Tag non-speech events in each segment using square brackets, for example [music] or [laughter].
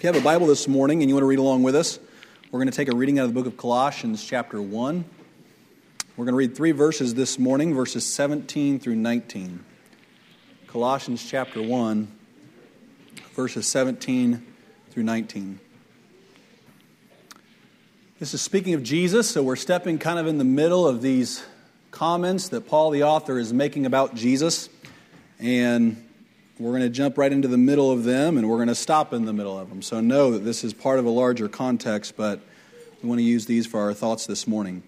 If you have a Bible this morning and you want to read along with us, we're going to take a reading out of the book of Colossians, chapter 1. We're going to read three verses this morning, verses 17 through 19. Colossians, chapter 1, verses 17 through 19. This is speaking of Jesus, so we're stepping kind of in the middle of these comments that Paul the author is making about Jesus. And we're going to jump right into the middle of them and we're going to stop in the middle of them. So know that this is part of a larger context, but we want to use these for our thoughts this morning.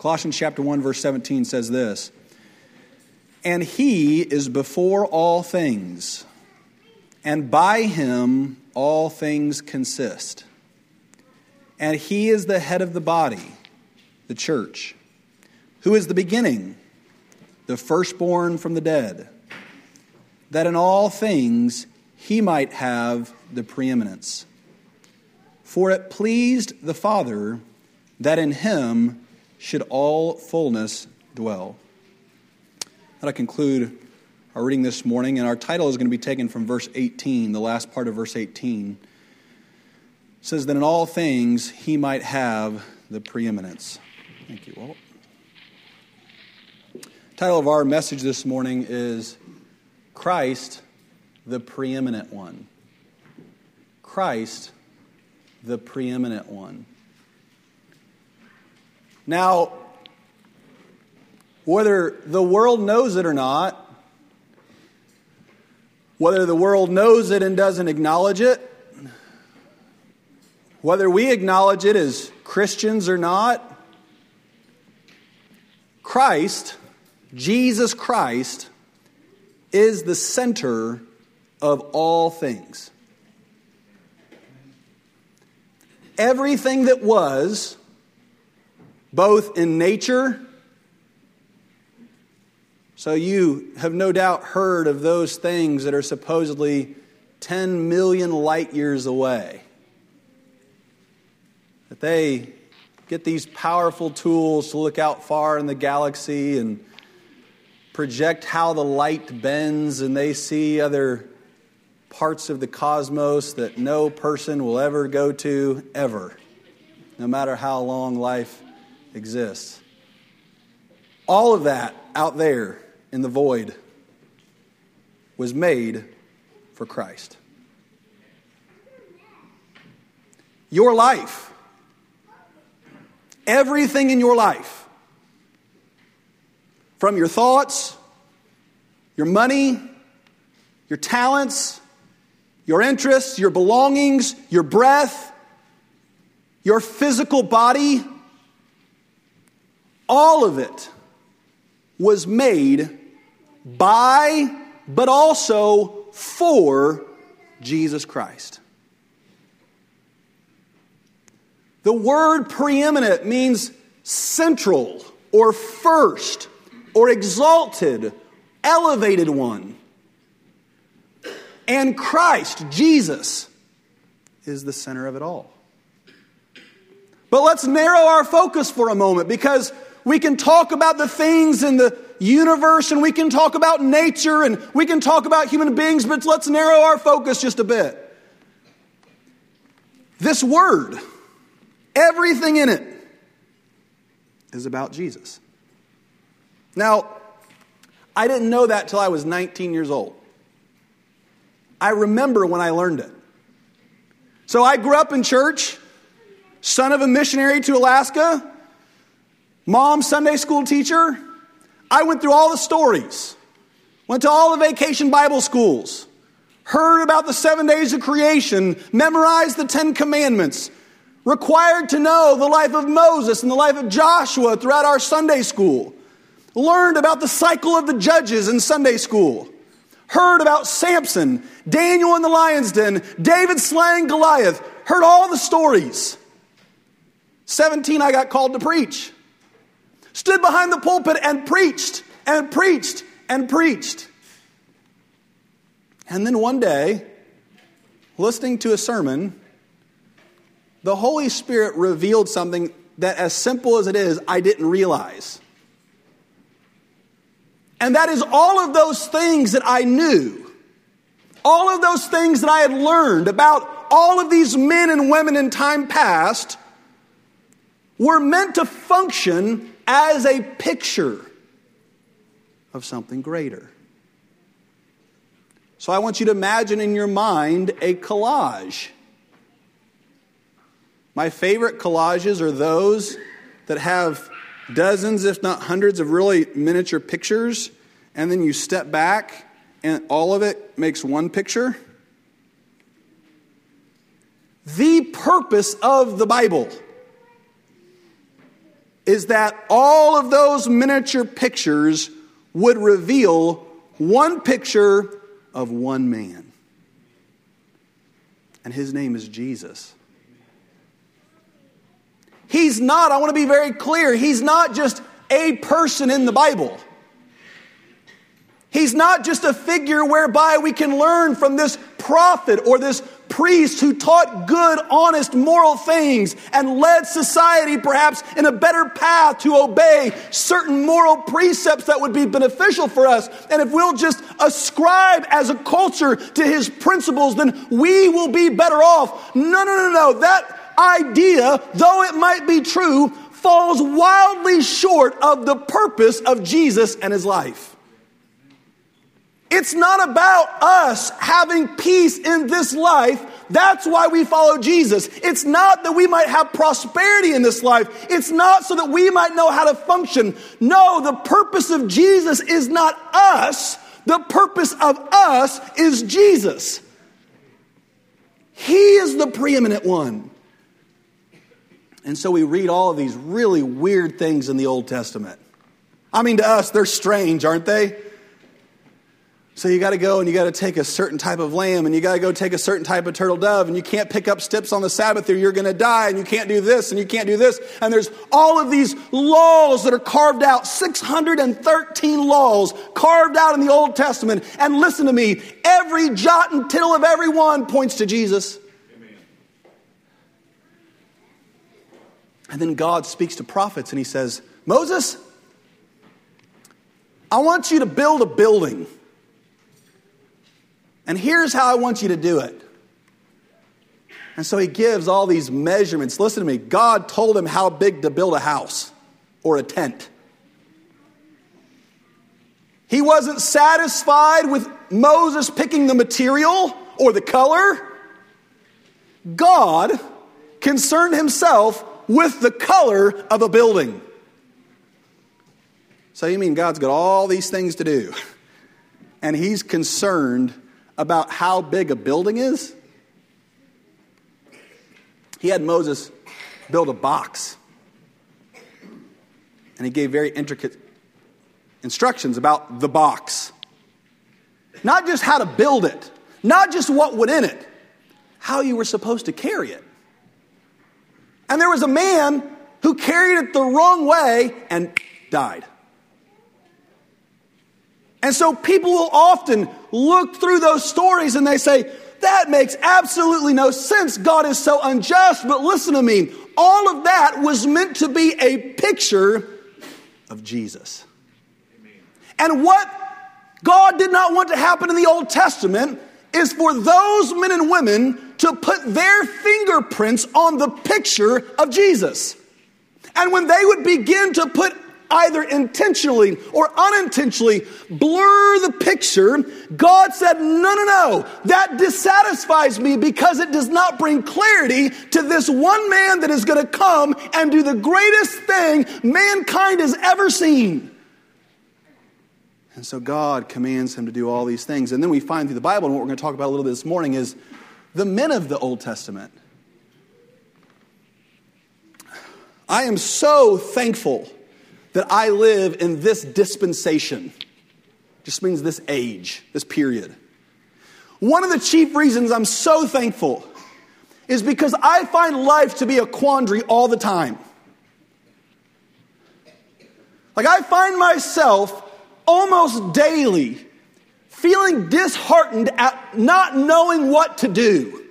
Colossians chapter 1 verse 17 says this, "And he is before all things, and by him all things consist. And he is the head of the body, the church, who is the beginning, the firstborn from the dead." That in all things he might have the preeminence. For it pleased the Father that in him should all fullness dwell. That'll conclude our reading this morning, and our title is going to be taken from verse 18, the last part of verse 18. It says that in all things he might have the preeminence. Thank you, Walt. title of our message this morning is Christ, the preeminent one. Christ, the preeminent one. Now, whether the world knows it or not, whether the world knows it and doesn't acknowledge it, whether we acknowledge it as Christians or not, Christ, Jesus Christ, is the center of all things. Everything that was, both in nature, so you have no doubt heard of those things that are supposedly 10 million light years away. That they get these powerful tools to look out far in the galaxy and project how the light bends and they see other parts of the cosmos that no person will ever go to ever, no matter how long life exists. All of that out there in the void was made for Christ. Your life, everything in your life, from your thoughts, your money, your talents, your interests, your belongings, your breath, your physical body, all of it was made by, but also for Jesus Christ. The word preeminent means central or first or exalted, elevated one. And Christ, Jesus, is the center of it all. But let's narrow our focus for a moment because we can talk about the things in the universe and we can talk about nature and we can talk about human beings, but let's narrow our focus just a bit. This word, everything in it, is about Jesus. Now, I didn't know that till I was 19 years old. I remember when I learned it. So I grew up in church, son of a missionary to Alaska, mom, Sunday school teacher. I went through all the stories, went to all the vacation Bible schools, heard about the seven days of creation, memorized the Ten Commandments, required to know the life of Moses and the life of Joshua throughout our Sunday school learned about the cycle of the judges in Sunday school, heard about Samson, Daniel in the lion's den, David slaying Goliath, heard all the stories. 17, I got called to preach. Stood behind the pulpit and preached and preached and preached. And then one day, listening to a sermon, the Holy Spirit revealed something that, as simple as it is, I didn't realize. And that is all of those things that I knew, all of those things that I had learned about all of these men and women in time past were meant to function as a picture of something greater. So I want you to imagine in your mind a collage. My favorite collages are those that have dozens, if not hundreds, of really miniature pictures, and then you step back and all of it makes one picture. The purpose of the Bible is that all of those miniature pictures would reveal one picture of one man. And his name is Jesus. He's not, I want to be very clear, he's not just a person in the Bible. He's not just a figure whereby we can learn from this prophet or this priest who taught good, honest, moral things and led society perhaps in a better path to obey certain moral precepts that would be beneficial for us. And if we'll just ascribe as a culture to his principles, then we will be better off. No, no, no, no. That idea, though it might be true, falls wildly short of the purpose of Jesus and his life. It's not about us having peace in this life. That's why we follow Jesus. It's not that we might have prosperity in this life. It's not so that we might know how to function. No, the purpose of Jesus is not us. The purpose of us is Jesus. He is the preeminent one. And so we read all of these really weird things in the Old Testament. I mean, to us, they're strange, aren't they? So you got to go and you got to take a certain type of lamb and you got to go take a certain type of turtle dove and you can't pick up sticks on the Sabbath or you're going to die and you can't do this and you can't do this. And there's all of these laws that are carved out, 613 laws carved out in the Old Testament. And listen to me, every jot and tittle of every one points to Jesus. And then God speaks to prophets and he says, Moses, I want you to build a building. And here's how I want you to do it. And so he gives all these measurements. Listen to me. God told him how big to build a house or a tent. He wasn't satisfied with Moses picking the material or the color. God concerned himself with the color of a building. So you mean God's got all these things to do, [laughs] and he's concerned about how big a building is? He had Moses build a box. And he gave very intricate instructions about the box. Not just how to build it, not just what went in it, how you were supposed to carry it. And there was a man who carried it the wrong way and died. And so people will often look through those stories and they say, that makes absolutely no sense. God is so unjust. But listen to me. All of that was meant to be a picture of Jesus. And what God did not want to happen in the Old Testament is for those men and women to put their fingerprints on the picture of Jesus. And when they would begin to put either intentionally or unintentionally blur the picture, God said, No, no, no, that dissatisfies me because it does not bring clarity to this one man that is going to come and do the greatest thing mankind has ever seen. And so God commands him to do all these things. And then we find through the Bible, and what we're going to talk about a little bit this morning is the men of the Old Testament. I am so thankful that I live in this dispensation. Just means this age, this period. One of the chief reasons I'm so thankful is because I find life to be a quandary all the time. Like, I find myself almost daily feeling disheartened at not knowing what to do.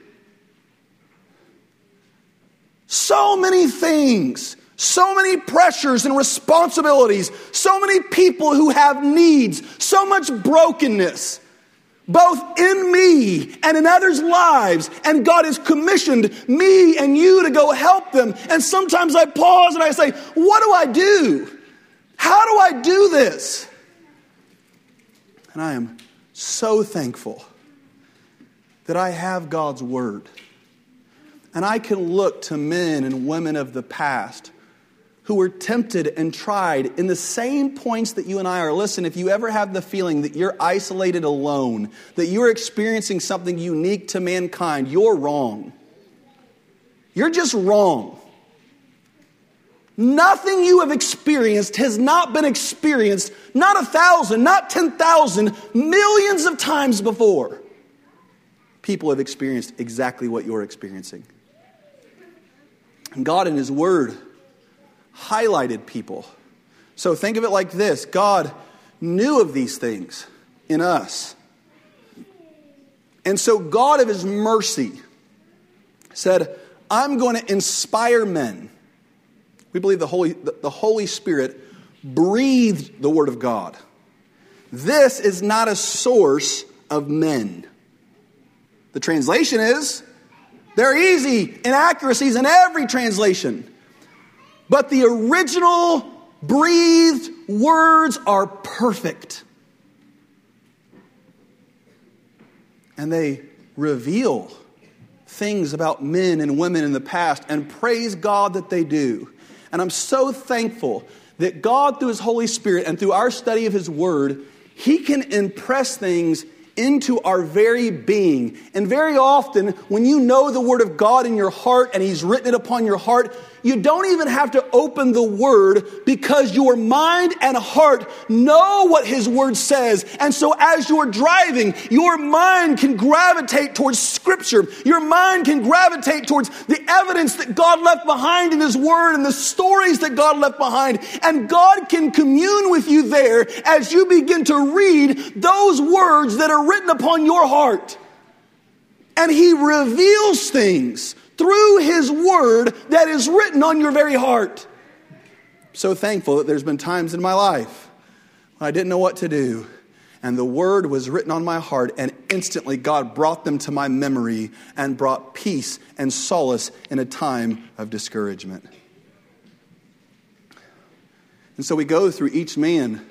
So many things so many pressures and responsibilities, so many people who have needs, so much brokenness. both in me and in others' lives. And God has commissioned me and you to go help them. And sometimes I pause and I say, What do I do? How do I do this? And I am so thankful that I have God's Word. And I can look to men and women of the past who were tempted and tried in the same points that you and I are. Listen, if you ever have the feeling that you're isolated alone, that you're experiencing something unique to mankind, you're wrong. You're just wrong. Nothing you have experienced has not been experienced, not a thousand, not 10,000, millions of times before. People have experienced exactly what you're experiencing. And God, in His Word, highlighted people. So think of it like this God knew of these things in us. And so, God, of His mercy, said, I'm going to inspire men. We believe the Holy, the Holy Spirit breathed the Word of God. This is not a source of men. The translation is there are easy inaccuracies in every translation. But the original breathed words are perfect. And they reveal things about men and women in the past, and praise God that they do. And I'm so thankful that God, through His Holy Spirit and through our study of His Word, He can impress things into our very being. And very often, when you know the Word of God in your heart and He's written it upon your heart, you don't even have to open the word because your mind and heart know what his word says. And so as you're driving, your mind can gravitate towards scripture. Your mind can gravitate towards the evidence that God left behind in his word and the stories that God left behind. And God can commune with you there as you begin to read those words that are written upon your heart. And he reveals things through His Word that is written on your very heart. So thankful that there's been times in my life when I didn't know what to do. And the word was written on my heart, and instantly God brought them to my memory and brought peace and solace in a time of discouragement. And so we go through each man.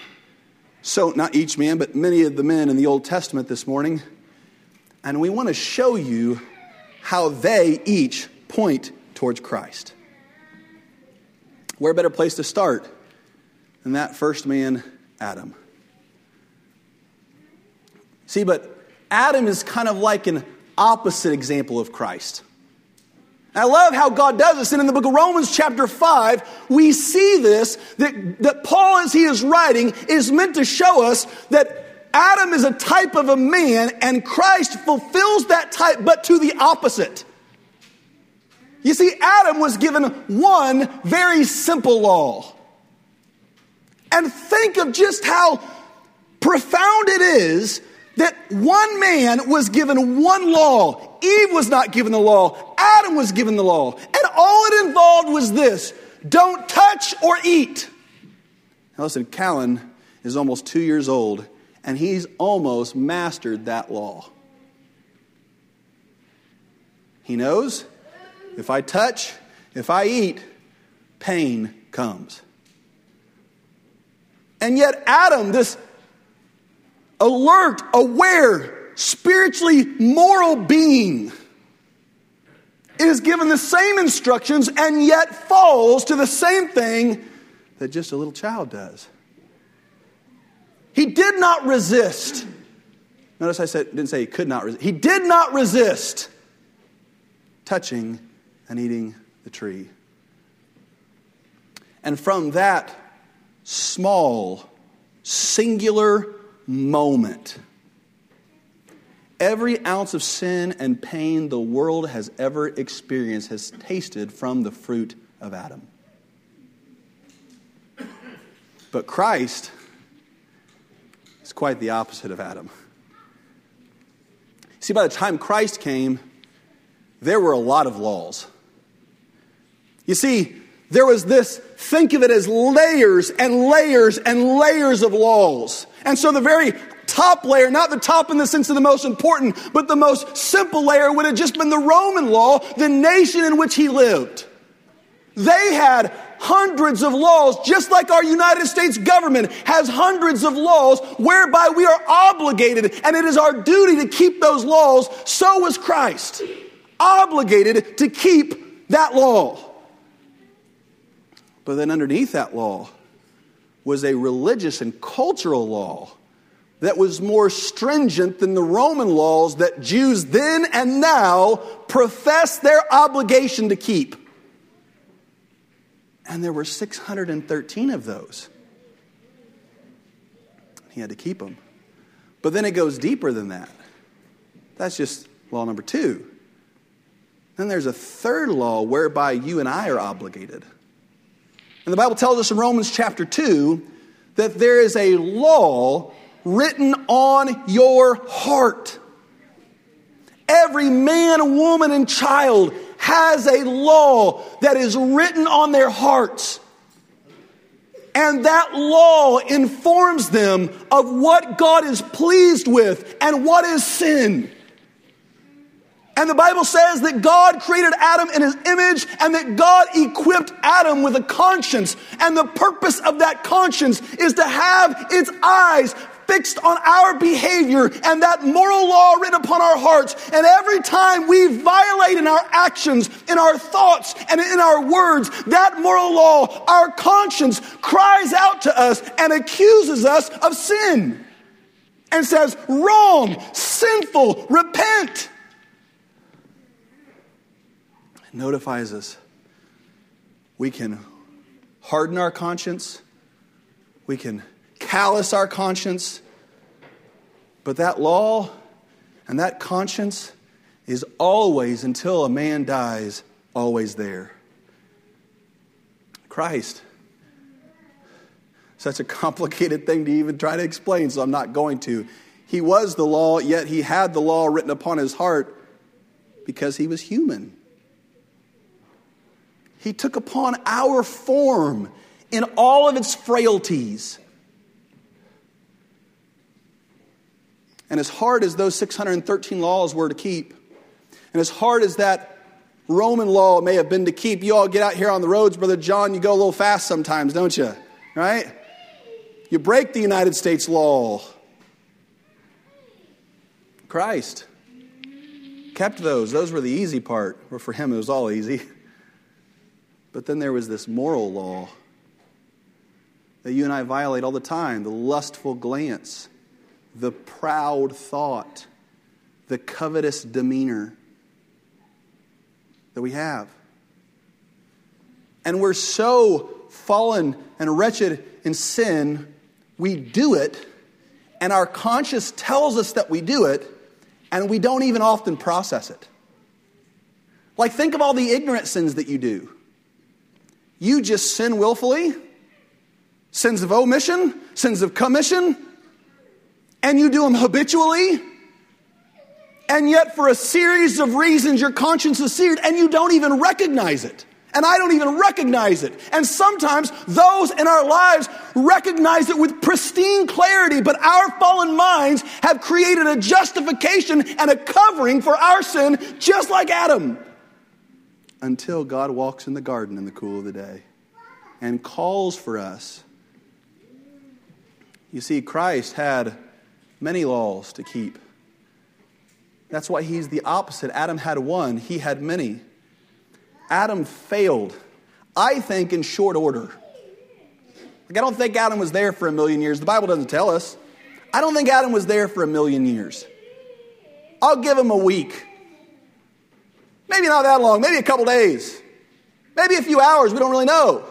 So, not each man, but many of the men in the Old Testament this morning. And we want to show you how they each point towards Christ. Where better place to start than that first man, Adam? See, but Adam is kind of like an opposite example of Christ. I love how God does this. And in the book of Romans, chapter 5, we see this that, that Paul, as he is writing, is meant to show us that Adam is a type of a man, and Christ fulfills that type, but to the opposite. You see, Adam was given one very simple law. And think of just how profound it is that one man was given one law. Eve was not given the law, Adam was given the law. And all it involved was this don't touch or eat. Now, listen, Callan is almost two years old and he's almost mastered that law. He knows if I touch, if I eat, pain comes. And yet, Adam, this alert, aware, spiritually moral being, is given the same instructions and yet falls to the same thing that just a little child does. He did not resist. Notice I said, didn't say he could not resist. He did not resist touching and eating the tree. And from that small, singular moment, every ounce of sin and pain the world has ever experienced has tasted from the fruit of Adam. But Christ it's quite the opposite of Adam. See, by the time Christ came, there were a lot of laws. You see, there was this, think of it as layers and layers and layers of laws. And so the very top layer, not the top in the sense of the most important, but the most simple layer would have just been the Roman law, the nation in which he lived. They had hundreds of laws, just like our United States government has hundreds of laws whereby we are obligated, and it is our duty to keep those laws. So was Christ, obligated to keep that law. But then underneath that law was a religious and cultural law that was more stringent than the Roman laws that Jews then and now profess their obligation to keep. And there were 613 of those. He had to keep them. But then it goes deeper than that. That's just law number two. Then there's a third law whereby you and I are obligated. And the Bible tells us in Romans chapter 2 that there is a law written on your heart. Every man, woman, and child has a law that is written on their hearts. And that law informs them of what God is pleased with and what is sin. And the Bible says that God created Adam in his image and that God equipped Adam with a conscience. And the purpose of that conscience is to have its eyes fixed on our behavior and that moral law written upon our hearts. And every time we violate in our actions, in our thoughts, and in our words, that moral law, our conscience cries out to us and accuses us of sin and says, wrong, sinful, repent It notifies us we can harden our conscience, we can callous our conscience, but that law and that conscience is always, until a man dies, always there. Christ. Such a complicated thing to even try to explain, so I'm not going to. He was the law, yet he had the law written upon his heart because he was human. He took upon our form in all of its frailties. And as hard as those 613 laws were to keep, and as hard as that Roman law may have been to keep, you all get out here on the roads, Brother John, you go a little fast sometimes, don't you? Right? You break the United States law. Christ kept those. Those were the easy part. Or for him, it was all easy. [laughs] But then there was this moral law that you and I violate all the time the lustful glance, the proud thought, the covetous demeanor that we have. And we're so fallen and wretched in sin, we do it, and our conscience tells us that we do it, and we don't even often process it. Like, think of all the ignorant sins that you do. You just sin willfully, sins of omission, sins of commission, and you do them habitually. And yet, for a series of reasons, your conscience is seared and you don't even recognize it. And I don't even recognize it. And sometimes those in our lives recognize it with pristine clarity, but our fallen minds have created a justification and a covering for our sin, just like Adam until God walks in the garden in the cool of the day and calls for us. You see, Christ had many laws to keep. That's why he's the opposite. Adam had one, he had many. Adam failed, I think, in short order. Like, I don't think Adam was there for a million years. The Bible doesn't tell us. I don't think Adam was there for a million years. I'll give him a week. Maybe not that long, maybe a couple days, maybe a few hours, we don't really know.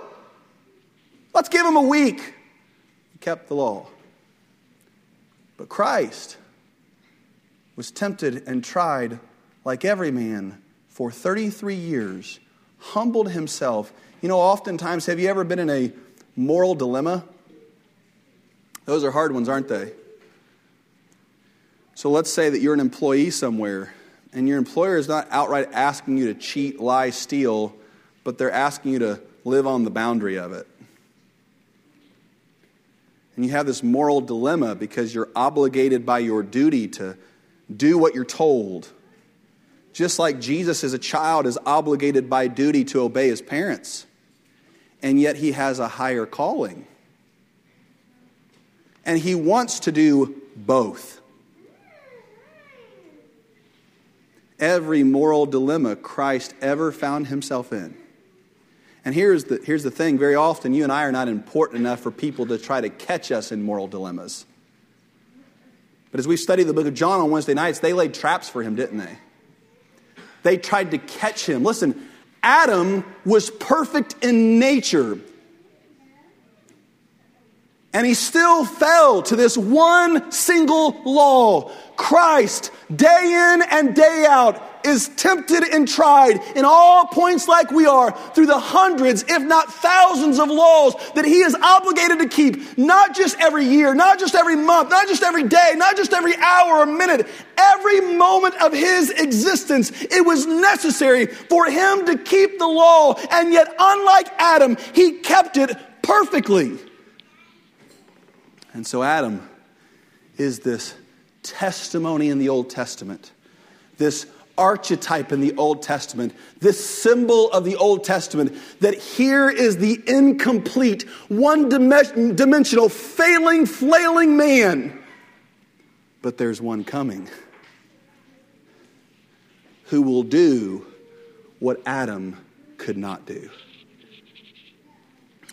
Let's give him a week. He kept the law. But Christ was tempted and tried like every man for 33 years, humbled himself. You know, oftentimes, have you ever been in a moral dilemma? Those are hard ones, aren't they? So let's say that you're an employee somewhere and your employer is not outright asking you to cheat, lie, steal, but they're asking you to live on the boundary of it. And you have this moral dilemma because you're obligated by your duty to do what you're told. Just like Jesus as a child is obligated by duty to obey his parents. And yet he has a higher calling. And he wants to do both. Every moral dilemma Christ ever found himself in and here's the, here's the thing very often, you and I are not important enough for people to try to catch us in moral dilemmas. But as we study the book of John on Wednesday nights, they laid traps for him, didn't they? They tried to catch him. Listen, Adam was perfect in nature. And he still fell to this one single law. Christ, day in and day out, is tempted and tried in all points like we are through the hundreds, if not thousands of laws that he is obligated to keep, not just every year, not just every month, not just every day, not just every hour or minute, every moment of his existence. It was necessary for him to keep the law. And yet, unlike Adam, he kept it perfectly. And so, Adam is this testimony in the Old Testament, this archetype in the Old Testament, this symbol of the Old Testament, that here is the incomplete, one dimensional, failing, flailing man. But there's one coming who will do what Adam could not do.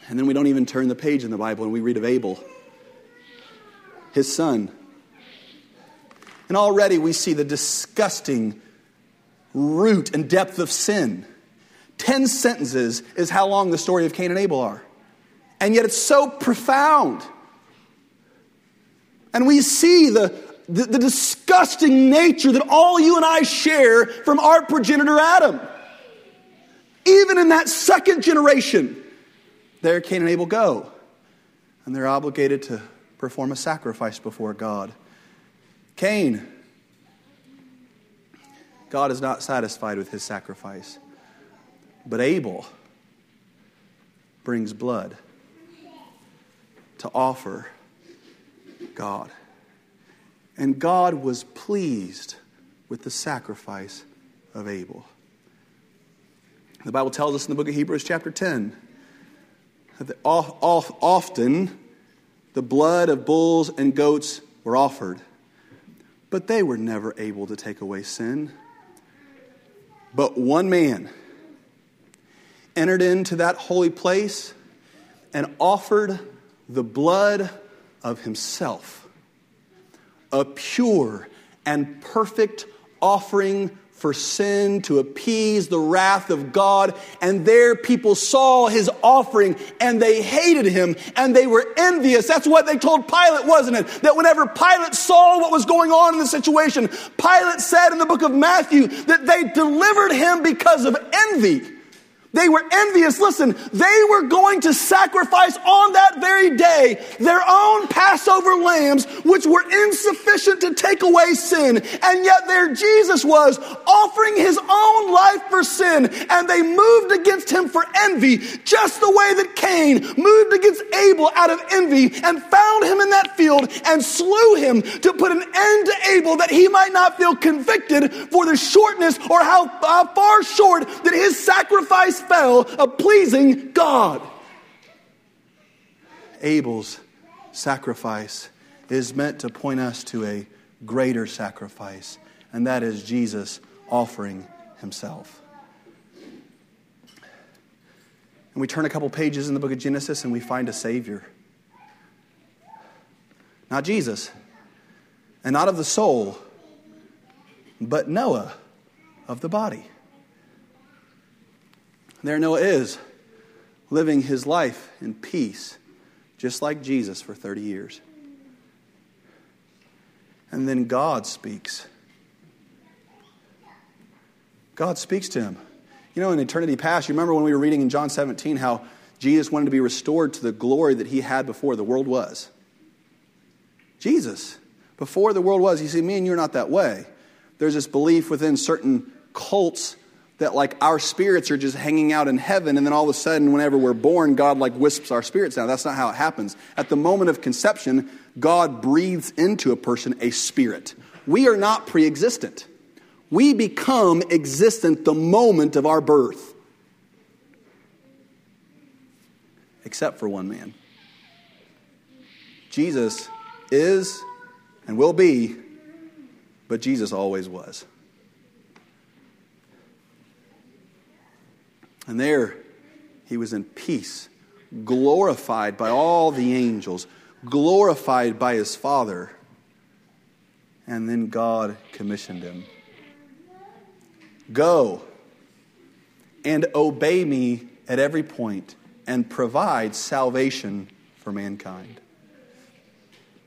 And then we don't even turn the page in the Bible and we read of Abel, his son. And already we see the disgusting root and depth of sin. Ten sentences is how long the story of Cain and Abel are. And yet it's so profound. And we see the, the, the, disgusting nature that all you and I share from our progenitor Adam. Even in that second generation, there Cain and Abel go. And they're obligated to perform a sacrifice before God. Cain God is not satisfied with his sacrifice. But Abel brings blood to offer God. And God was pleased with the sacrifice of Abel. The Bible tells us in the book of Hebrews, chapter 10, that often the blood of bulls and goats were offered, but they were never able to take away sin. But one man entered into that holy place and offered the blood of himself, a pure and perfect offering for sin to appease the wrath of God. And there people saw his offering and they hated him and they were envious. That's what they told Pilate, wasn't it? That whenever Pilate saw what was going on in the situation, Pilate said in the book of Matthew that they delivered him because of envy. They were envious. Listen, they were going to sacrifice on that very day their own Passover lambs, which were insufficient to take away sin. And yet there Jesus was offering his own life for sin. And they moved against him for envy, just the way that Cain moved against Abel out of envy and found him in that field and slew him to put an end to Abel that he might not feel convicted for the shortness or how, how far short that his sacrifice fell of pleasing God. Abel's sacrifice is meant to point us to a greater sacrifice, and that is Jesus offering himself. And we turn a couple pages in the book of Genesis and we find a Savior. Not Jesus, and not of the soul, but Noah of the body. There Noah is, living his life in peace, just like Jesus for 30 years. And then God speaks. God speaks to him. You know, in eternity past, you remember when we were reading in John 17 how Jesus wanted to be restored to the glory that he had before the world was. Jesus, before the world was, you see, me and you are not that way. There's this belief within certain cults that like our spirits are just hanging out in heaven and then all of a sudden whenever we're born god like wisps our spirits down that's not how it happens. At the moment of conception god breathes into a person a spirit. We are not pre-existent. We become existent the moment of our birth. Except for one man. Jesus is and will be but jesus always was And there he was in peace, glorified by all the angels, glorified by his Father. And then God commissioned him Go and obey me at every point and provide salvation for mankind.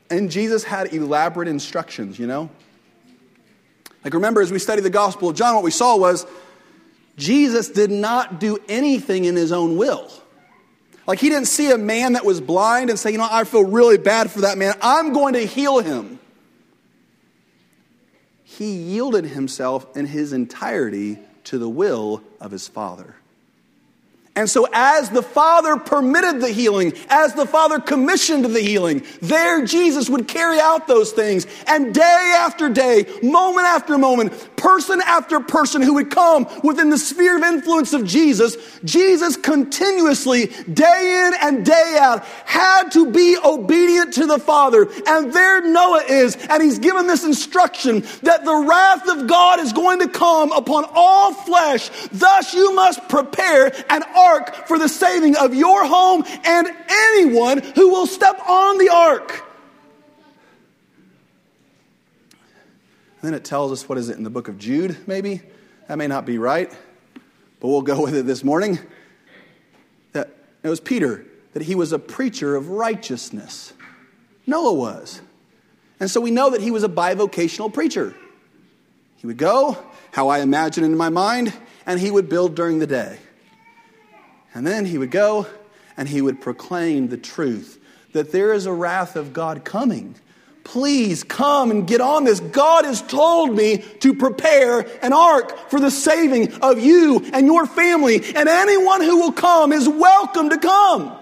And Jesus had elaborate instructions, you know? Like, remember, as we study the Gospel of John, what we saw was Jesus did not do anything in his own will. Like he didn't see a man that was blind and say, you know, I feel really bad for that man. I'm going to heal him. He yielded himself in his entirety to the will of his Father. And so, as the Father permitted the healing, as the Father commissioned the healing, there Jesus would carry out those things. And day after day, moment after moment, person after person who would come within the sphere of influence of Jesus, Jesus continuously, day in and day out, had to be obedient to the Father. And there Noah is, and he's given this instruction that the wrath of God is going to come upon all flesh. Thus, you must prepare an ark for the saving of your home and anyone who will step on the ark. And then it tells us, what is it, in the book of Jude, maybe? That may not be right, but we'll go with it this morning. That it was Peter, that he was a preacher of righteousness. Noah was. And so we know that he was a bivocational preacher. He would go, how I imagine in my mind, and he would build during the day. And then he would go and he would proclaim the truth that there is a wrath of God coming. Please come and get on this. God has told me to prepare an ark for the saving of you and your family, and anyone who will come is welcome to come.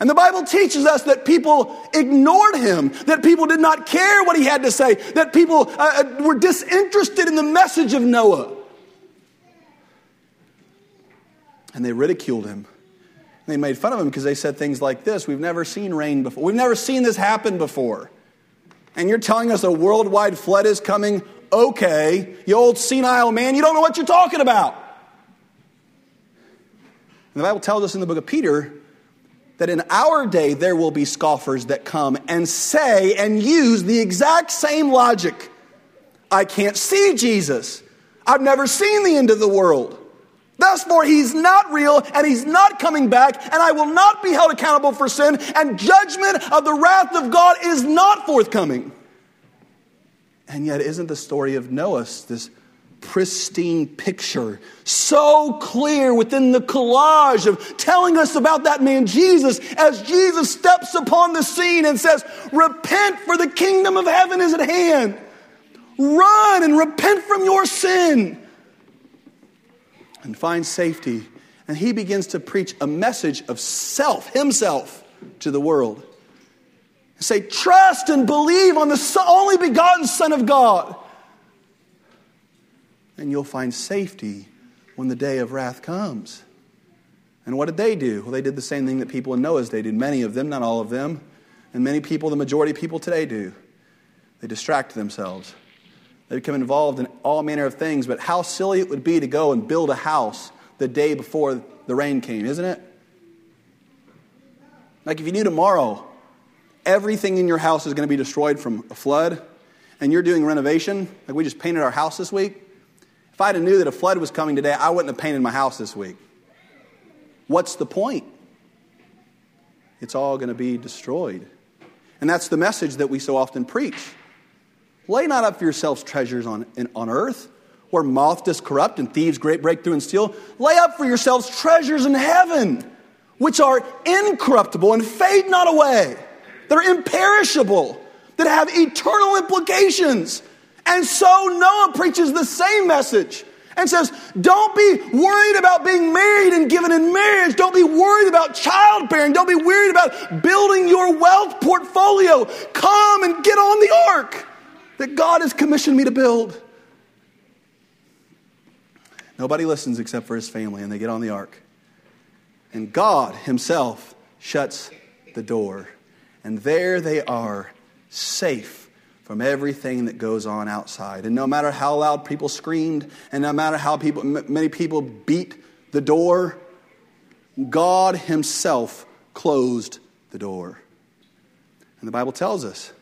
And the Bible teaches us that people ignored him, that people did not care what he had to say, that people uh, uh were disinterested in the message of Noah. And they ridiculed him. They made fun of him because they said things like this We've never seen rain before. We've never seen this happen before. And you're telling us a worldwide flood is coming? Okay, you old senile man, you don't know what you're talking about. And the Bible tells us in the book of Peter that in our day there will be scoffers that come and say and use the exact same logic. I can't see Jesus. I've never seen the end of the world. Therefore, he's not real and he's not coming back, and I will not be held accountable for sin, and judgment of the wrath of God is not forthcoming. And yet, isn't the story of Noah this pristine picture, so clear within the collage of telling us about that man Jesus as Jesus steps upon the scene and says, Repent, for the kingdom of heaven is at hand. Run and repent from your sin and find safety. And he begins to preach a message of self, himself, to the world. Say, trust and believe on the only begotten Son of God. And you'll find safety when the day of wrath comes. And what did they do? Well, they did the same thing that people in Noah's day did. Many of them, not all of them. And many people, the majority of people today do. They distract themselves. They become involved in all manner of things, but how silly it would be to go and build a house the day before the rain came, isn't it? Like if you knew tomorrow everything in your house is going to be destroyed from a flood, and you're doing renovation, like we just painted our house this week. If I'd have knew that a flood was coming today, I wouldn't have painted my house this week. What's the point? It's all going to be destroyed. And that's the message that we so often preach. Lay not up for yourselves treasures on, in, on earth, where moth does corrupt and thieves great break through and steal. Lay up for yourselves treasures in heaven, which are incorruptible and fade not away, that are imperishable, that have eternal implications. And so Noah preaches the same message. and says, Don't be worried about being married and given in marriage. Don't be worried about childbearing. Don't be worried about building your wealth portfolio. Come and get on the ark that God has commissioned me to build. Nobody listens except for his family, and they get on the ark. And God Himself shuts the door. And there they are, safe from everything that goes on outside. And no matter how loud people screamed, and no matter how people, many people beat the door, God Himself closed the door. And the Bible tells us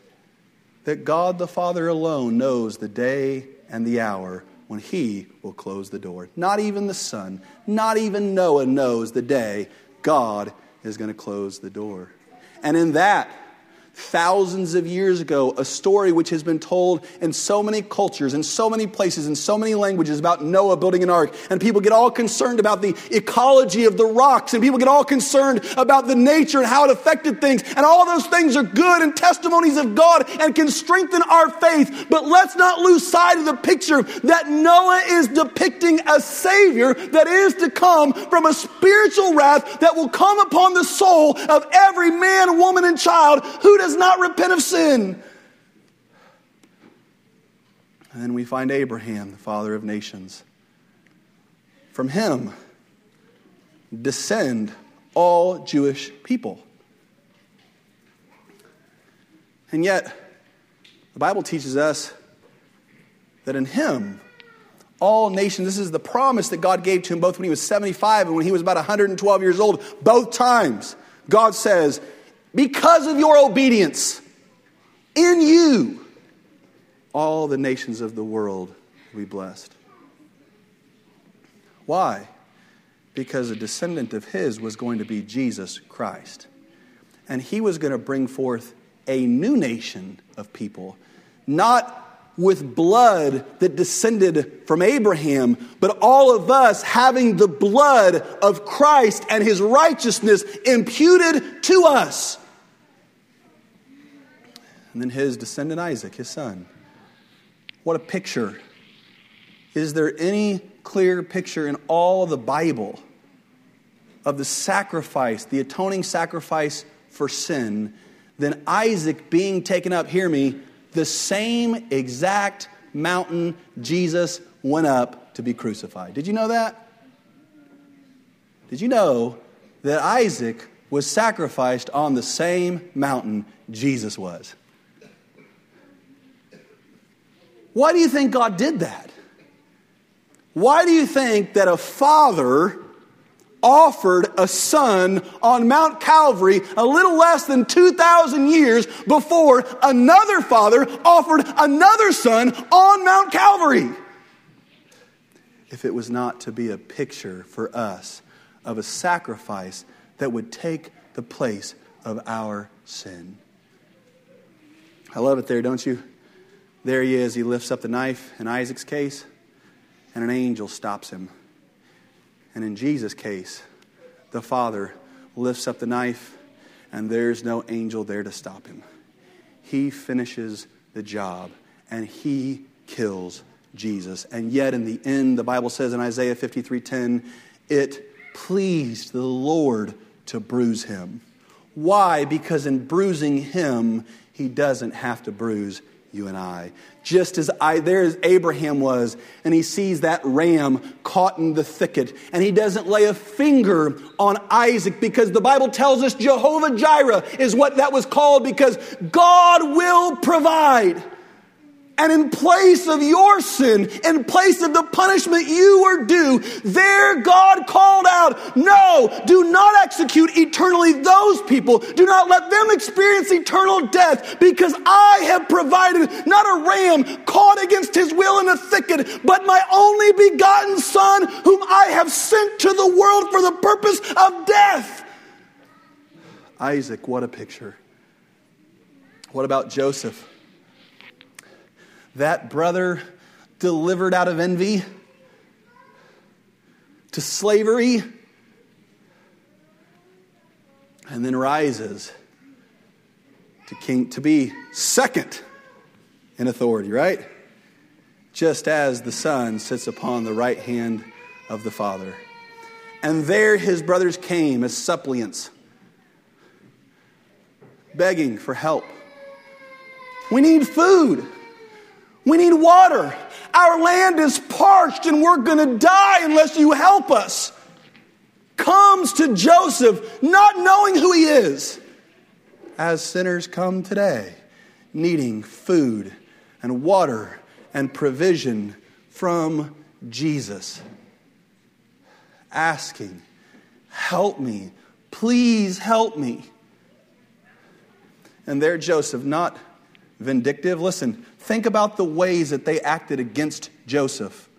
that God the Father alone knows the day and the hour when He will close the door. Not even the Son, not even Noah knows the day God is going to close the door. And in that, thousands of years ago, a story which has been told in so many cultures, in so many places, in so many languages about Noah building an ark. And people get all concerned about the ecology of the rocks, and people get all concerned about the nature and how it affected things. And all those things are good and testimonies of God and can strengthen our faith. But let's not lose sight of the picture that Noah is depicting a Savior that is to come from a spiritual wrath that will come upon the soul of every man, woman, and child who does not repent of sin. And then we find Abraham, the father of nations. From him descend all Jewish people. And yet, the Bible teaches us that in him, all nations, this is the promise that God gave to him both when he was 75 and when he was about 112 years old. Both times, God says, because of your obedience, in you, all the nations of the world will be blessed. Why? Because a descendant of his was going to be Jesus Christ. And he was going to bring forth a new nation of people, not with blood that descended from Abraham, but all of us having the blood of Christ and his righteousness imputed to us and then his descendant Isaac, his son. What a picture. Is there any clear picture in all of the Bible of the sacrifice, the atoning sacrifice for sin, than Isaac being taken up, hear me, the same exact mountain Jesus went up to be crucified? Did you know that? Did you know that Isaac was sacrificed on the same mountain Jesus was? Why do you think God did that? Why do you think that a father offered a son on Mount Calvary a little less than 2,000 years before another father offered another son on Mount Calvary? If it was not to be a picture for us of a sacrifice that would take the place of our sin. I love it there, don't you? There he is. He lifts up the knife in Isaac's case, and an angel stops him. And in Jesus' case, the father lifts up the knife, and there's no angel there to stop him. He finishes the job, and he kills Jesus. And yet, in the end, the Bible says in Isaiah 53:10, it pleased the Lord to bruise him. Why? Because in bruising him, he doesn't have to bruise you and I. Just as I, there as Abraham was, and he sees that ram caught in the thicket, and he doesn't lay a finger on Isaac because the Bible tells us Jehovah Jireh is what that was called because God will provide. And in place of your sin, in place of the punishment you were due, there God called out, No, do not execute eternally those people. Do not let them experience eternal death because I have provided not a ram caught against his will in a thicket, but my only begotten Son, whom I have sent to the world for the purpose of death. Isaac, what a picture. What about Joseph? That brother delivered out of envy to slavery and then rises to king to be second in authority right just as the Son sits upon the right hand of the Father. And there his brothers came as suppliants, begging for help. We need food. We need water. Our land is parched and we're going to die unless you help us. Comes to Joseph not knowing who he is, as sinners come today, needing food and water and provision from Jesus. Asking, Help me, please help me. And there, Joseph, not vindictive. Listen, think about the ways that they acted against Joseph,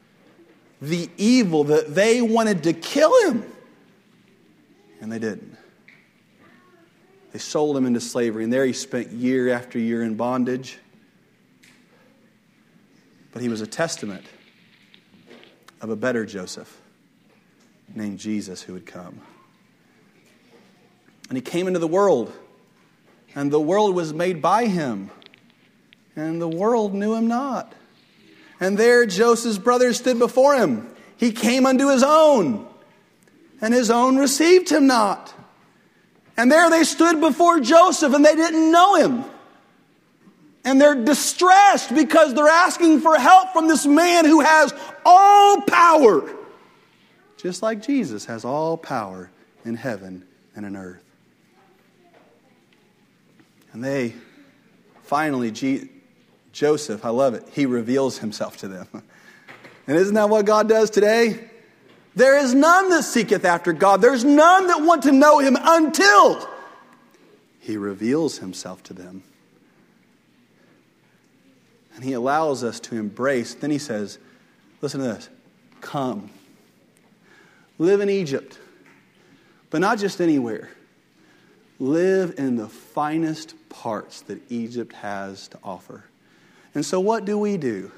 the evil that they wanted to kill him, and they didn't. They sold him into slavery, and there he spent year after year in bondage. But he was a testament of a better Joseph named Jesus who would come. And he came into the world, and the world was made by him, and the world knew him not. And there Joseph's brothers stood before him. He came unto his own, and his own received him not. And there they stood before Joseph, and they didn't know him. And they're distressed because they're asking for help from this man who has all power. Just like Jesus has all power in heaven and in earth. And they finally, Joseph, I love it, he reveals himself to them. [laughs] And isn't that what God does today? There is none that seeketh after God. There's none that want to know him until he reveals himself to them. And he allows us to embrace. Then he says, listen to this come. Live in Egypt, but not just anywhere. Live in the finest parts that Egypt has to offer. And so, what do we do?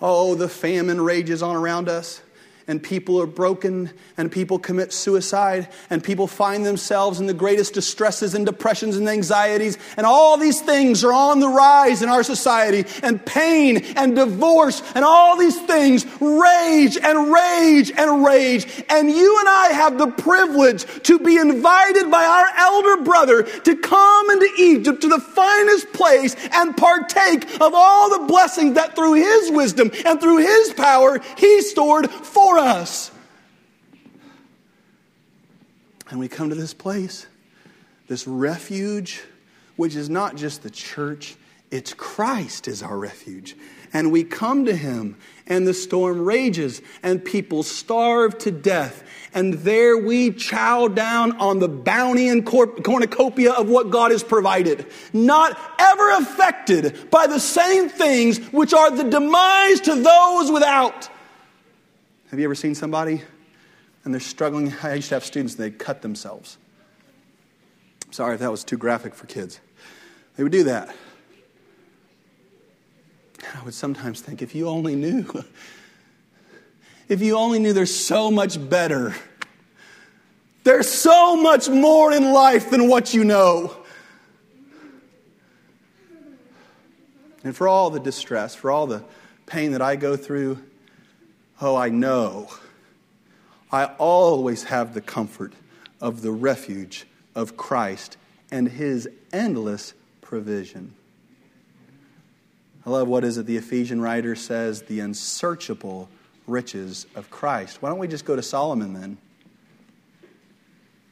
Oh, the famine rages on around us and people are broken, and people commit suicide, and people find themselves in the greatest distresses and depressions and anxieties, and all these things are on the rise in our society, and pain and divorce and all these things rage and rage and rage. And you and I have the privilege to be invited by our elder brother to come into Egypt to the finest place and partake of all the blessings that through his wisdom and through his power he stored for for us. And we come to this place, this refuge, which is not just the church, it's Christ is our refuge. And we come to him, and the storm rages, and people starve to death. And there we chow down on the bounty and cornucopia of what God has provided, not ever affected by the same things which are the demise to those without. Have you ever seen somebody and they're struggling? I used to have students, and they cut themselves. Sorry if that was too graphic for kids. They would do that. I would sometimes think, if you only knew, [laughs] if you only knew there's so much better, there's so much more in life than what you know. And for all the distress, for all the pain that I go through, Oh, I know. I always have the comfort of the refuge of Christ and his endless provision. I love what is it the Ephesian writer says the unsearchable riches of Christ. Why don't we just go to Solomon then?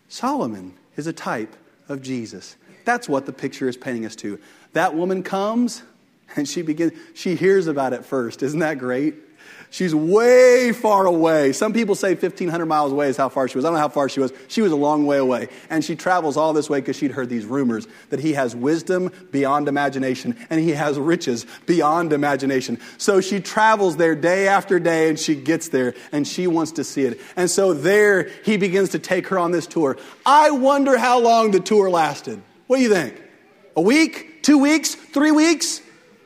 Solomon is a type of Jesus. That's what the picture is painting us to. That woman comes and she begins she hears about it first. Isn't that great? She's way far away. Some people say 1,500 miles away is how far she was. I don't know how far she was. She was a long way away. And she travels all this way because she'd heard these rumors that he has wisdom beyond imagination and he has riches beyond imagination. So she travels there day after day and she gets there and she wants to see it. And so there he begins to take her on this tour. I wonder how long the tour lasted. What do you think? A week? Two weeks? Three weeks?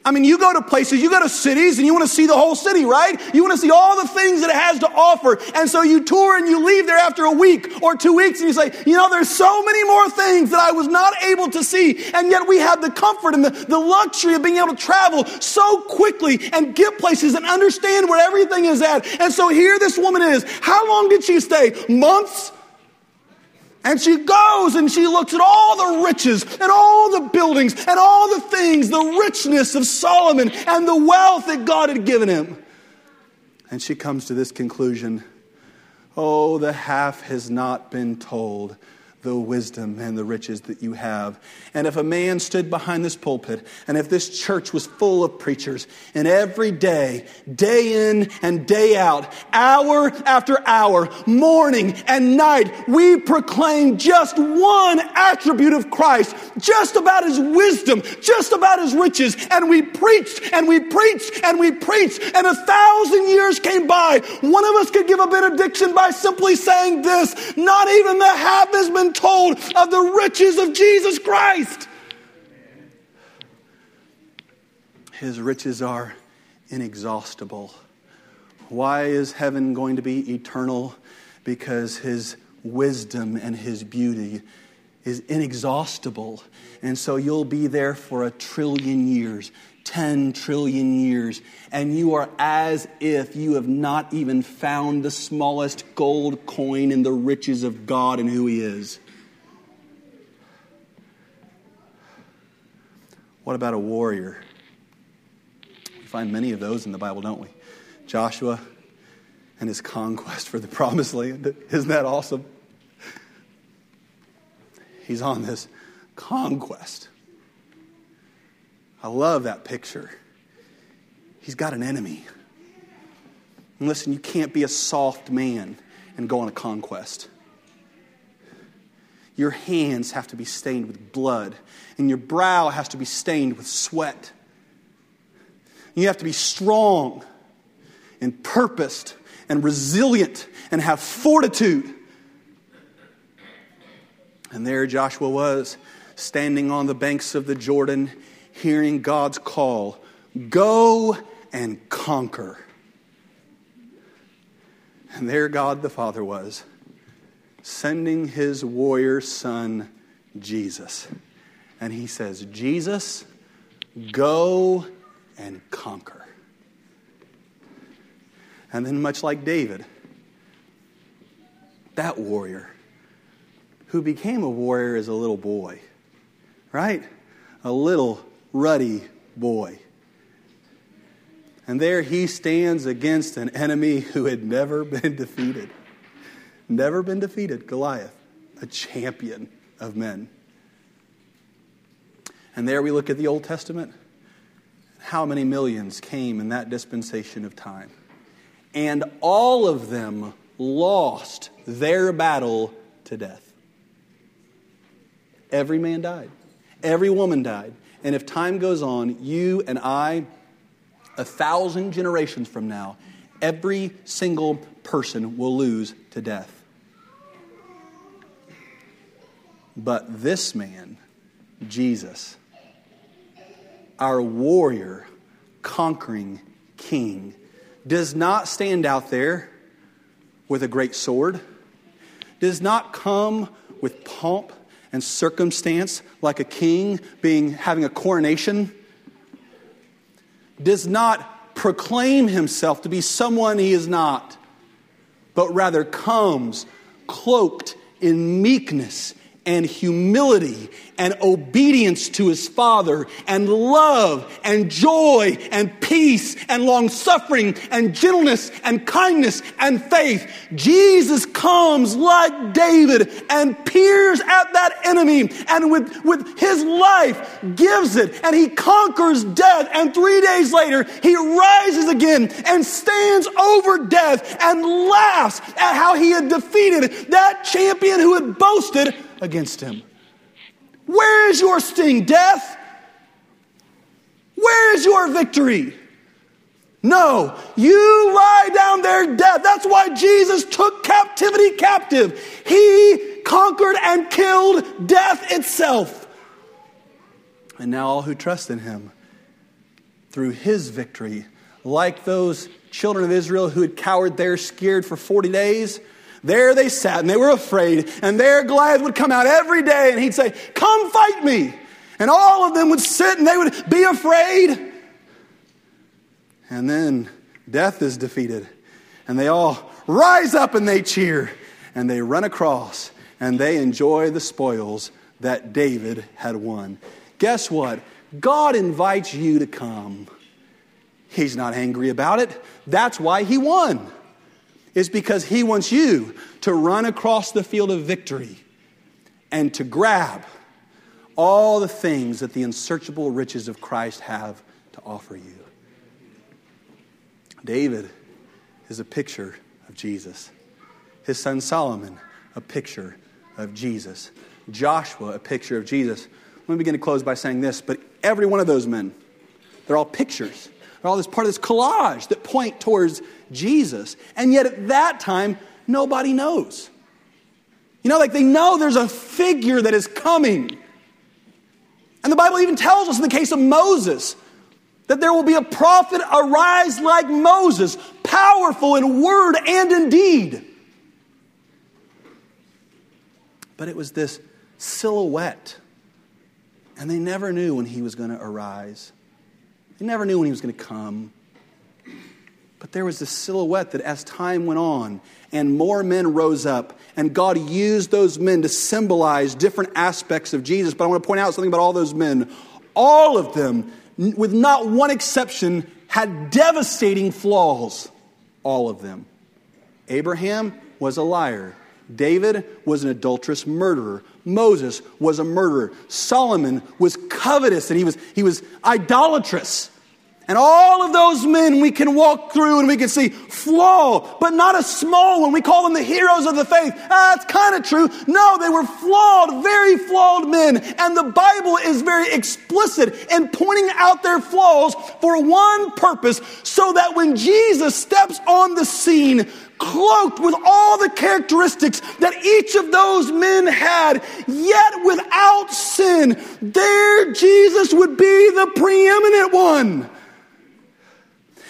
I mean, you go to places, you go to cities, and you want to see the whole city, right? You want to see all the things that it has to offer. And so you tour and you leave there after a week or two weeks, and you say, you know, there's so many more things that I was not able to see. And yet we have the comfort and the, the luxury of being able to travel so quickly and get places and understand where everything is at. And so here this woman is. How long did she stay? Months? And she goes and she looks at all the riches and all the buildings and all the things, the richness of Solomon and the wealth that God had given him. And she comes to this conclusion Oh, the half has not been told the wisdom and the riches that you have. And if a man stood behind this pulpit, and if this church was full of preachers, and every day, day in and day out, hour after hour, morning and night, we proclaim just one attribute of Christ, just about his wisdom, just about his riches, and we preached and we preached and we preached, and a thousand years came by. One of us could give a benediction by simply saying this not even the half has been told of the riches of Jesus Christ. His riches are inexhaustible. Why is heaven going to be eternal? Because his wisdom and his beauty is inexhaustible. And so you'll be there for a trillion years, 10 trillion years, and you are as if you have not even found the smallest gold coin in the riches of God and who he is. What about a warrior? We find many of those in the Bible, don't we? Joshua and his conquest for the promised land. Isn't that awesome? He's on this conquest. I love that picture. He's got an enemy. And listen, you can't be a soft man and go on a conquest. Your hands have to be stained with blood, and your brow has to be stained with sweat. You have to be strong and purposed and resilient and have fortitude. And there Joshua was, standing on the banks of the Jordan, hearing God's call go and conquer. And there God the Father was sending his warrior son, Jesus. And he says, Jesus, go and conquer. And then, much like David, that warrior who became a warrior as a little boy, right? A little ruddy boy. And there he stands against an enemy who had never [laughs] been defeated never been defeated, Goliath, a champion of men. And there we look at the Old Testament. How many millions came in that dispensation of time? And all of them lost their battle to death. Every man died, every woman died. And if time goes on, you and I, a thousand generations from now, every single person will lose to death. But this man, Jesus, our warrior, conquering king, does not stand out there with a great sword, does not come with pomp and circumstance like a king being having a coronation, does not proclaim himself to be someone he is not, but rather comes cloaked in meekness and humility and obedience to his father and love and joy and peace and long suffering and gentleness and kindness and faith. Jesus comes like David and peers at that enemy and with, with his life gives it and he conquers death. And three days later, he rises again and stands over death and laughs at how he had defeated that champion who had boasted against him. Where is your sting, death? Where is your victory? No, you lie down there death. That's why Jesus took captivity captive. He conquered and killed death itself. And now all who trust in him through his victory. Like those children of Israel who had cowered there scared for 40 days, there they sat and they were afraid. And there Goliath would come out every day and he'd say, Come fight me. And all of them would sit and they would be afraid. And then death is defeated. And they all rise up and they cheer. And they run across and they enjoy the spoils that David had won. Guess what? God invites you to come. He's not angry about it. That's why he won. Is because he wants you to run across the field of victory and to grab all the things that the unsearchable riches of Christ have to offer you. David is a picture of Jesus. His son Solomon, a picture of Jesus. Joshua, a picture of Jesus. Let me begin to close by saying this, but every one of those men, they're all pictures. All this part of this collage that point towards Jesus. And yet at that time, nobody knows. You know, like they know there's a figure that is coming. And the Bible even tells us in the case of Moses that there will be a prophet arise like Moses, powerful in word and in deed. But it was this silhouette. And they never knew when he was going to arise. They never knew when he was going to come. But there was this silhouette that as time went on and more men rose up, and God used those men to symbolize different aspects of Jesus. But I want to point out something about all those men. All of them, with not one exception, had devastating flaws. All of them. Abraham was a liar. David was an adulterous murderer. Moses was a murderer. Solomon was covetous and he was, he was idolatrous. And all of those men we can walk through and we can see flaw, but not a small one. We call them the heroes of the faith. Ah, that's kind of true. No, they were flawed, very flawed men. And the Bible is very explicit in pointing out their flaws for one purpose, so that when Jesus steps on the scene, cloaked with all the characteristics that each of those men had, yet without sin, there Jesus would be the preeminent one.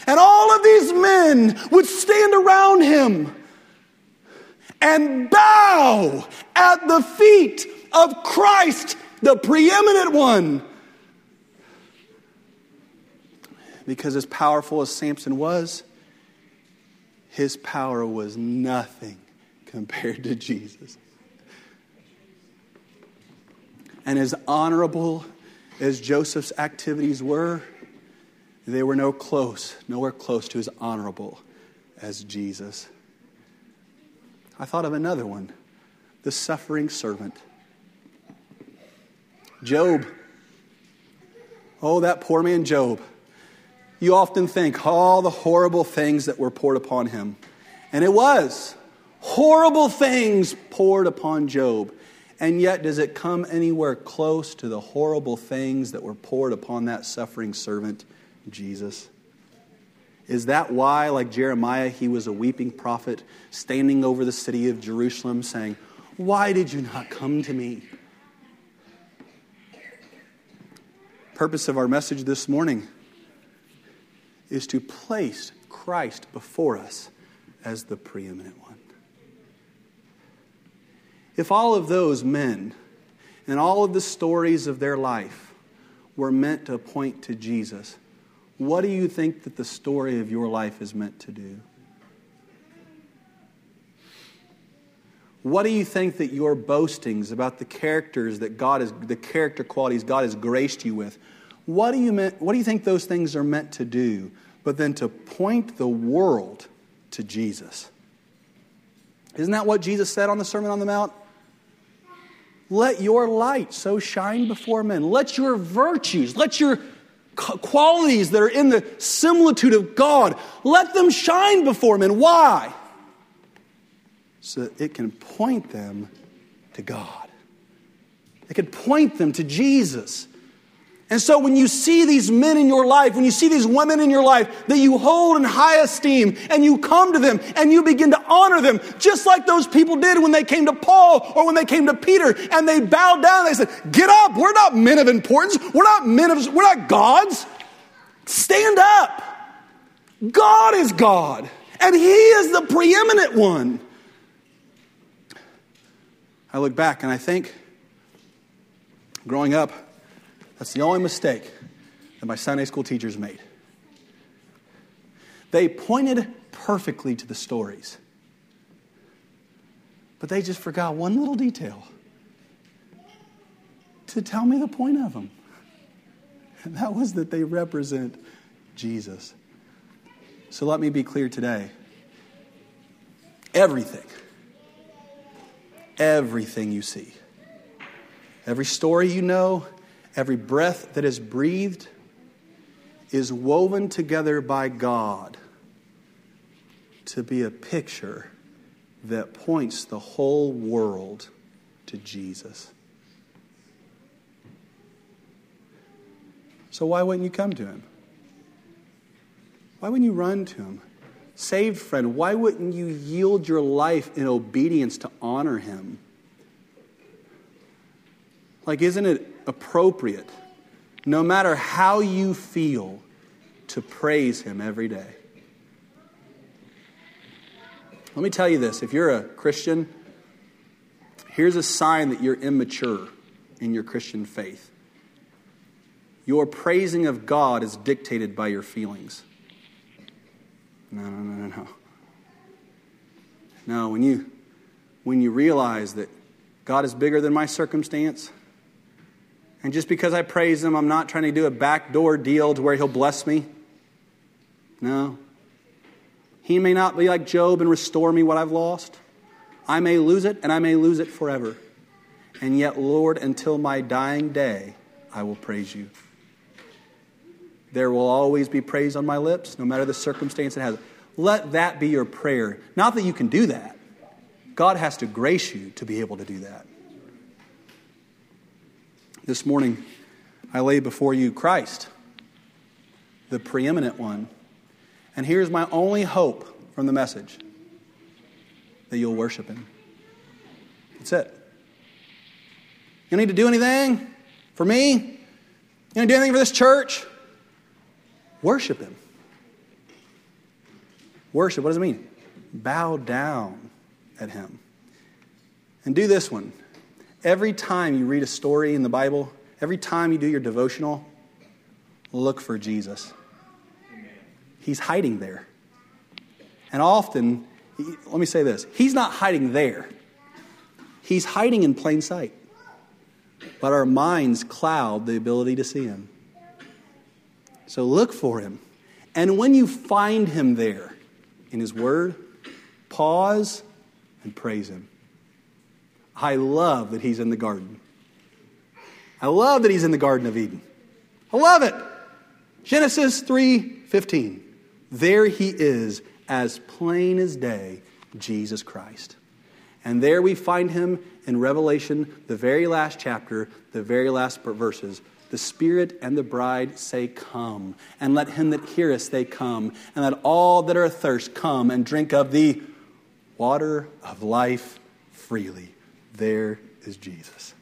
And all of these men would stand around him and bow at the feet of Christ, the preeminent one. Because as powerful as Samson was, his power was nothing compared to Jesus. And as honorable as Joseph's activities were, they were no close, nowhere close to as honorable as Jesus. I thought of another one the suffering servant. Job. Oh, that poor man, Job. You often think all the horrible things that were poured upon him. And it was horrible things poured upon Job. And yet, does it come anywhere close to the horrible things that were poured upon that suffering servant? Jesus? Is that why, like Jeremiah, he was a weeping prophet standing over the city of Jerusalem saying, Why did you not come to me? Purpose of our message this morning is to place Christ before us as the preeminent one. If all of those men and all of the stories of their life were meant to point to Jesus, what do you think that the story of your life is meant to do? What do you think that your boastings about the characters that God is, the character qualities God has graced you with, what do you, meant, what do you think those things are meant to do but then to point the world to Jesus? Isn't that what Jesus said on the Sermon on the Mount? Let your light so shine before men. Let your virtues, let your qualities that are in the similitude of God, let them shine before men. Why? So that it can point them to God. It can point them to Jesus. And so when you see these men in your life, when you see these women in your life that you hold in high esteem and you come to them and you begin to honor them, just like those people did when they came to Paul or when they came to Peter and they bowed down, they said, Get up, we're not men of importance, we're not men of, we're not gods. Stand up. God is God, and He is the preeminent one. I look back and I think, growing up, that's the only mistake that my Sunday school teachers made. They pointed perfectly to the stories, but they just forgot one little detail to tell me the point of them. And that was that they represent Jesus. So let me be clear today. Everything, everything you see, every story you know, every breath that is breathed is woven together by God to be a picture that points the whole world to Jesus. So, why wouldn't you come to him? Why wouldn't you run to him? Saved friend, why wouldn't you yield your life in obedience to honor him? Like, isn't it appropriate, no matter how you feel, to praise him every day? Let me tell you this if you're a Christian, here's a sign that you're immature in your Christian faith. Your praising of God is dictated by your feelings. No, no, no, no, no. No, when you, when you realize that God is bigger than my circumstance, and just because I praise Him, I'm not trying to do a backdoor deal to where He'll bless me. No. He may not be like Job and restore me what I've lost. I may lose it, and I may lose it forever. And yet, Lord, until my dying day, I will praise you. There will always be praise on my lips, no matter the circumstance it has. Let that be your prayer. Not that you can do that, God has to grace you to be able to do that. This morning, I lay before you Christ, the preeminent one. And here's my only hope from the message that you'll worship him. That's it. You don't need to do anything for me. You don't do anything for this church. Worship Him. Worship, what does it mean? Bow down at Him. And do this one. Every time you read a story in the Bible, every time you do your devotional, look for Jesus. He's hiding there. And often, let me say this He's not hiding there, He's hiding in plain sight. But our minds cloud the ability to see Him. So look for him. And when you find him there in his word, pause and praise him. I love that he's in the garden. I love that he's in the garden of Eden. I love it. Genesis 3:15. There he is as plain as day, Jesus Christ. And there we find him in Revelation, the very last chapter, the very last verses the Spirit and the bride say, Come. And let him that heareth say, Come. And let all that are athirst come and drink of the water of life freely. There is Jesus.